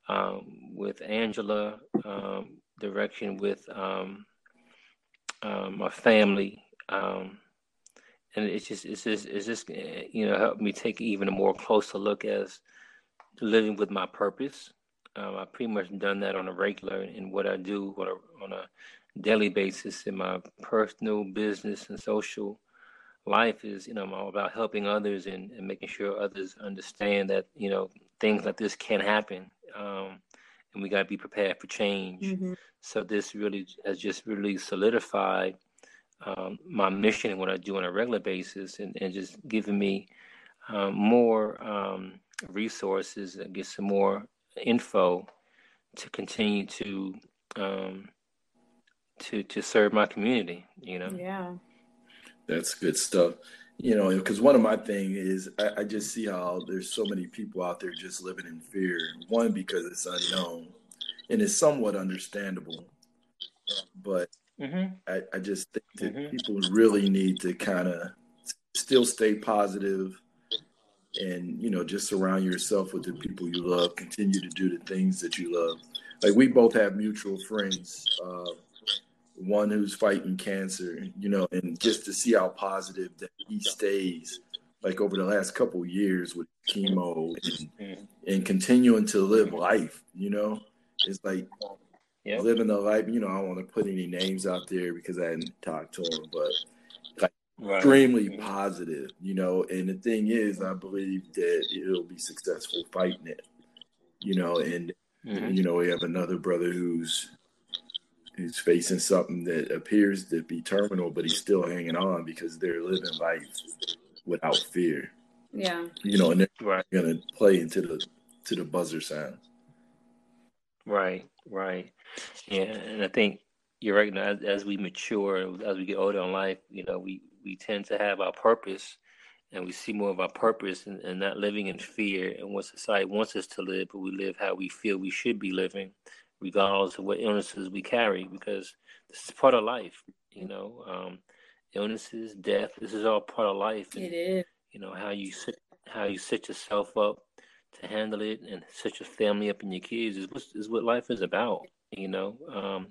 um, with Angela, um, direction with um, um, my family, um, and it's just it's just it's just you know helped me take even a more closer look as living with my purpose. Um, I pretty much done that on a regular in what I do on a on a daily basis in my personal, business, and social life is you know all about helping others and, and making sure others understand that you know things like this can happen um, and we got to be prepared for change mm-hmm. so this really has just really solidified um, my mission and what i do on a regular basis and, and just giving me um, more um, resources and get some more info to continue to um, to to serve my community you know yeah that's good stuff. You know, because one of my thing is I, I, just see how there's so many people out there just living in fear. One because it's unknown, and it's somewhat understandable. But mm-hmm. I, I, just think that mm-hmm. people really need to kind of still stay positive and you know just surround yourself with the people you love continue to do the things that you love like we both have mutual friends uh, one who's fighting cancer, you know, and just to see how positive that he stays, like over the last couple years with chemo and, and continuing to live life, you know, it's like yep. living the life. You know, I don't want to put any names out there because I hadn't talked to him, but like right. extremely mm-hmm. positive, you know. And the thing is, I believe that it'll be successful fighting it, you know. And mm-hmm. you know, we have another brother who's who's facing something that appears to be terminal, but he's still hanging on because they're living life without fear. Yeah. You know, and they're right. gonna play into the to the buzzer sound. Right, right. Yeah, and I think you're right. Now, as, as we mature, as we get older in life, you know, we we tend to have our purpose, and we see more of our purpose, and, and not living in fear and what society wants us to live, but we live how we feel we should be living regardless of what illnesses we carry, because this is part of life. You know, um, illnesses, death. This is all part of life. And, it is. You know how you sit, how you set yourself up to handle it, and set your family up and your kids is what is what life is about. You know, um,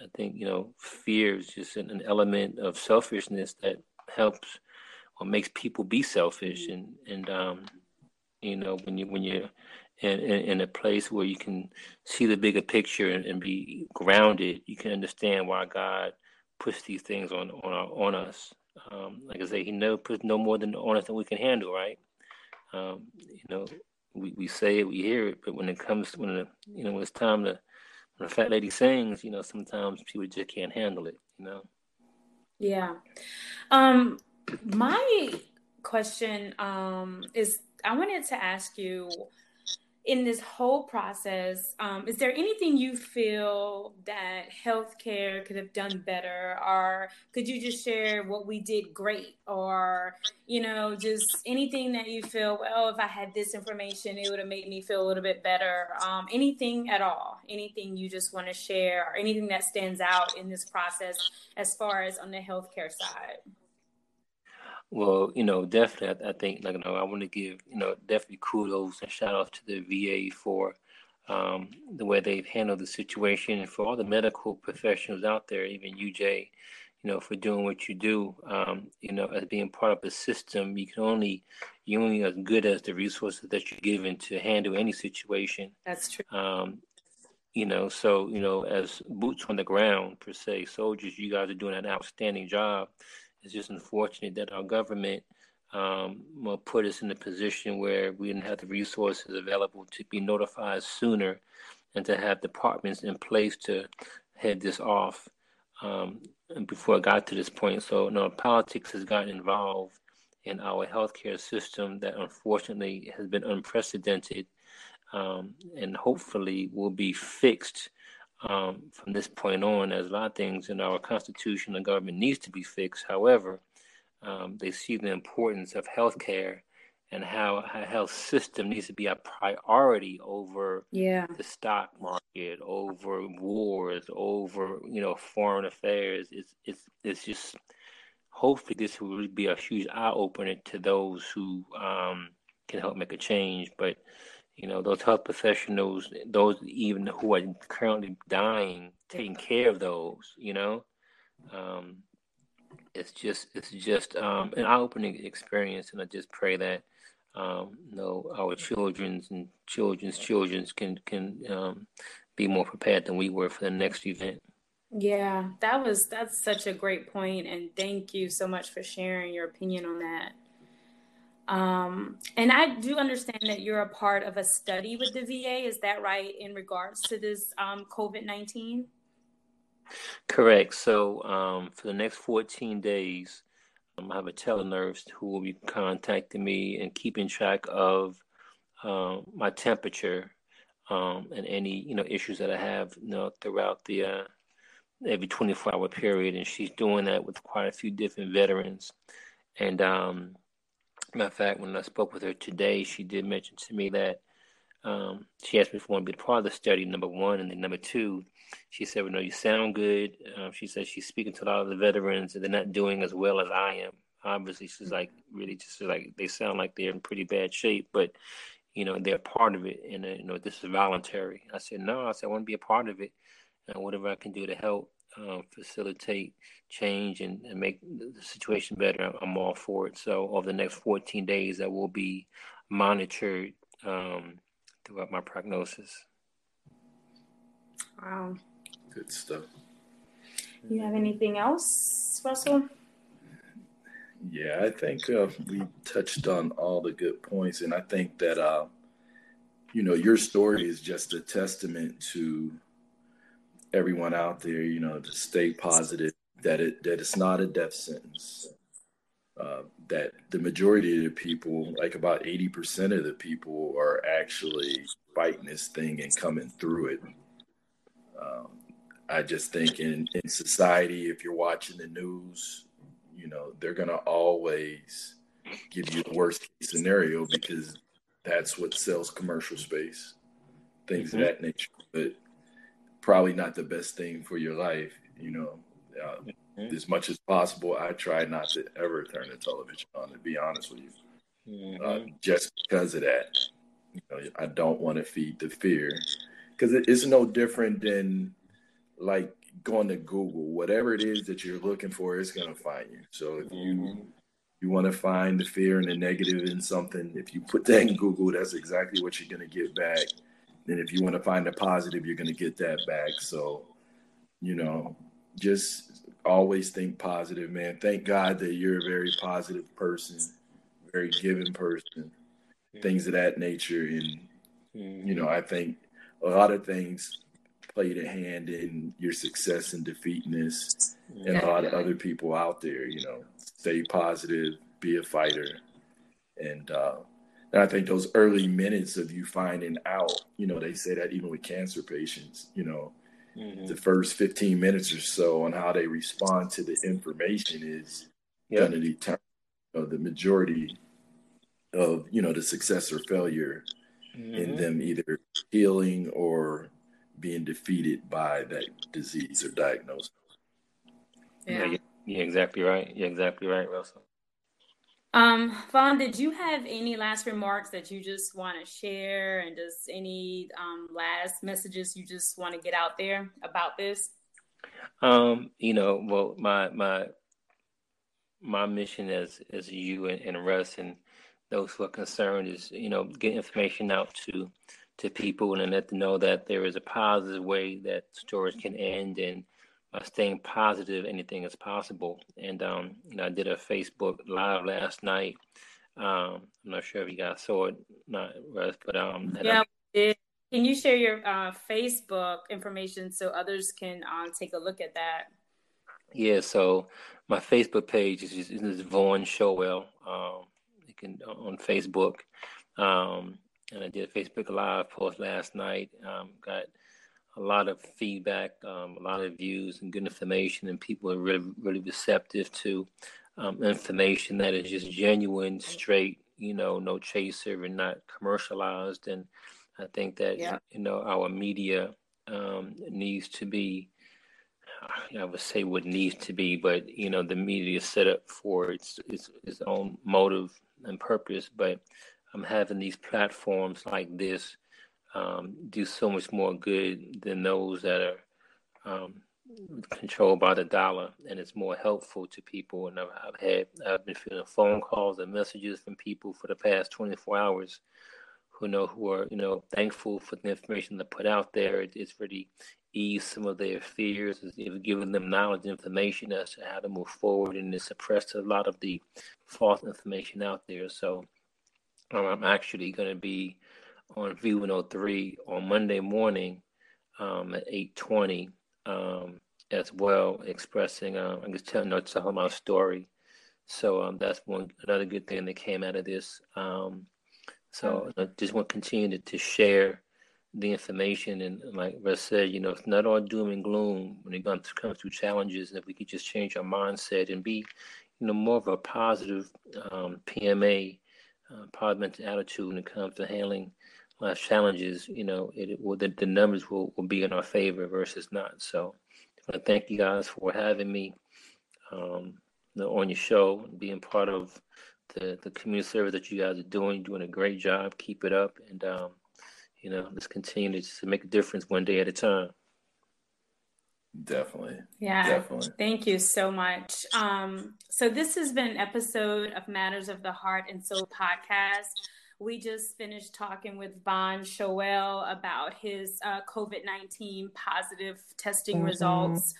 I think you know fear is just an, an element of selfishness that helps or makes people be selfish, and and um, you know when you when you're in, in, in, a place where you can see the bigger picture and, and, be grounded, you can understand why God puts these things on on our, on us. Um, like I say, He never puts no more than on us than we can handle, right? Um, you know, we, we say it, we hear it, but when it comes to, when the, you know when it's time to when a fat lady sings, you know, sometimes people just can't handle it, you know. Yeah. Um, my question um, is I wanted to ask you in this whole process, um, is there anything you feel that healthcare could have done better, or could you just share what we did great, or you know, just anything that you feel? Well, if I had this information, it would have made me feel a little bit better. Um, anything at all? Anything you just want to share, or anything that stands out in this process as far as on the healthcare side? Well, you know, definitely, I, I think, like, you know, I want to give, you know, definitely kudos and shout out to the VA for um, the way they've handled the situation and for all the medical professionals out there, even UJ, you know, for doing what you do. Um, you know, as being part of a system, you can only, you're only as good as the resources that you're given to handle any situation. That's true. Um, you know, so, you know, as boots on the ground, per se, soldiers, you guys are doing an outstanding job it's just unfortunate that our government um, will put us in a position where we didn't have the resources available to be notified sooner and to have departments in place to head this off um, before it got to this point. So, no, politics has gotten involved in our healthcare system that unfortunately has been unprecedented um, and hopefully will be fixed um, from this point on, as a lot of things in our constitution and government needs to be fixed. However, um, they see the importance of healthcare and how a health system needs to be a priority over yeah. the stock market, over wars, over you know foreign affairs. It's it's it's just hopefully this will be a huge eye opener to those who um, can help make a change. But you know, those health professionals, those even who are currently dying, taking care of those, you know, um, it's just it's just um, an eye-opening experience, and I just pray that um, you know our children's and children's children's can can um, be more prepared than we were for the next event. Yeah, that was that's such a great point, and thank you so much for sharing your opinion on that. Um, and I do understand that you're a part of a study with the VA. Is that right in regards to this um, COVID 19? Correct. So um, for the next 14 days, um, I have a telenurse who will be contacting me and keeping track of uh, my temperature um, and any you know issues that I have you know throughout the uh, every 24 hour period. And she's doing that with quite a few different veterans. And Matter of fact, when I spoke with her today, she did mention to me that um, she asked me if I want to be a part of the study, number one. And then number two, she said, well, no, you sound good. Um, she said she's speaking to a lot of the veterans and they're not doing as well as I am. Obviously, she's like, really just like, they sound like they're in pretty bad shape, but, you know, they're part of it. And, uh, you know, this is voluntary. I said, no, I said, I want to be a part of it. And whatever I can do to help um, facilitate change and, and, make the situation better, I'm all for it. So over the next 14 days, I will be monitored um, throughout my prognosis. Wow. Good stuff. You have anything else, Russell? Yeah, I think uh, we touched on all the good points, and I think that uh, you know your story is just a testament to everyone out there, you know, to stay positive that it that it's not a death sentence. Uh, that the majority of the people, like about 80% of the people, are actually fighting this thing and coming through it. Um, I just think in, in society, if you're watching the news, you know, they're going to always give you the worst case scenario because that's what sells commercial space, things mm-hmm. of that nature. But probably not the best thing for your life. You know, uh, mm-hmm. as much as possible, I try not to ever turn the television on. To be honest with you, mm-hmm. uh, just because of that, you know, I don't want to feed the fear because it's no different than like going to Google. Whatever it is that you're looking for, it's going to find you. So if you mm-hmm. you want to find the fear and the negative in something, if you put that in Google, that's exactly what you're going to get back and if you want to find a positive, you're going to get that back. So, you know, just always think positive, man. Thank God that you're a very positive person, very giving person, things of that nature. And, you know, I think a lot of things played a hand in your success and defeating this and a lot of other people out there, you know, stay positive, be a fighter. And, uh, and I think those early minutes of you finding out, you know, they say that even with cancer patients, you know, mm-hmm. the first 15 minutes or so on how they respond to the information is yep. going to determine you know, the majority of, you know, the success or failure mm-hmm. in them either healing or being defeated by that disease or diagnosis. Yeah, yeah you're exactly right. You're exactly right, Russell. Um, Vaughn, did you have any last remarks that you just want to share and just any um, last messages you just want to get out there about this? Um, you know, well, my my my mission as as you and, and Russ and those who are concerned is, you know, get information out to to people and let them know that there is a positive way that stories can end and staying positive, anything is possible. And um, you know, I did a Facebook live last night. Um, I'm not sure if you guys saw it, not Russ, but um, yeah, I, can you share your uh, Facebook information so others can um, take a look at that? Yeah, so my Facebook page is, is, is Vaughn Showell. Um, you can on Facebook, um, and I did a Facebook live post last night. Um, got a lot of feedback, um, a lot of views, and good information, and people are really, really receptive to um, information that is just genuine, straight, you know, no chaser and not commercialized. And I think that yeah. you know our media um, needs to be I would say what needs to be, but you know the media is set up for its its, its own motive and purpose. But I'm having these platforms like this um, do so much more good than those that are um, controlled by the dollar, and it's more helpful to people. And I've, I've had I've been feeling phone calls and messages from people for the past 24 hours who know who are you know thankful for the information they put out there. It, it's really eased some of their fears. It's given them knowledge and information as to how to move forward, and it suppressed a lot of the false information out there. So um, I'm actually going to be on V103 on Monday morning um, at 8:20 um, as well, expressing um, I guess telling, you know, telling my story. So um, that's one another good thing that came out of this. Um, so I just want to continue to, to share the information and like Russ said, you know, it's not all doom and gloom when it comes comes to challenges. And if we could just change our mindset and be, you know, more of a positive um, PMA, uh, positive attitude when it comes to handling life challenges, you know, it, it will the, the numbers will, will be in our favor versus not. So I want to thank you guys for having me um, you on your show, being part of the, the community service that you guys are doing, doing a great job. Keep it up. And, um, you know, let's continue to make a difference one day at a time. Definitely. Yeah. Definitely. Thank you so much. Um, so this has been an episode of Matters of the Heart and Soul podcast. We just finished talking with Vaughn Showell about his uh, COVID 19 positive testing mm-hmm. results.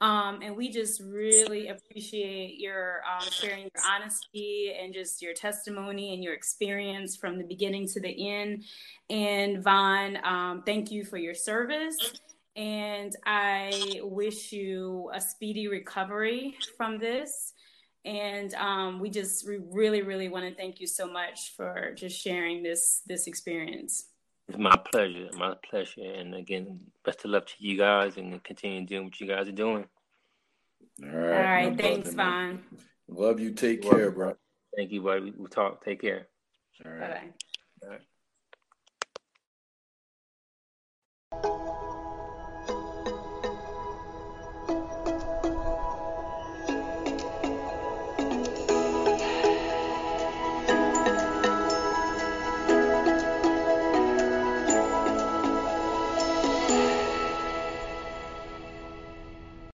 Um, and we just really appreciate your um, sharing your honesty and just your testimony and your experience from the beginning to the end. And Vaughn, um, thank you for your service. And I wish you a speedy recovery from this. And um, we just we really, really want to thank you so much for just sharing this this experience. It's my pleasure. My pleasure. And again, best of luck to you guys and continue doing what you guys are doing. All right. All right. Thanks, Vaughn. Love you. Take Love care, you. bro. Thank you, buddy. We'll talk. Take care. All right. Bye-bye. All right.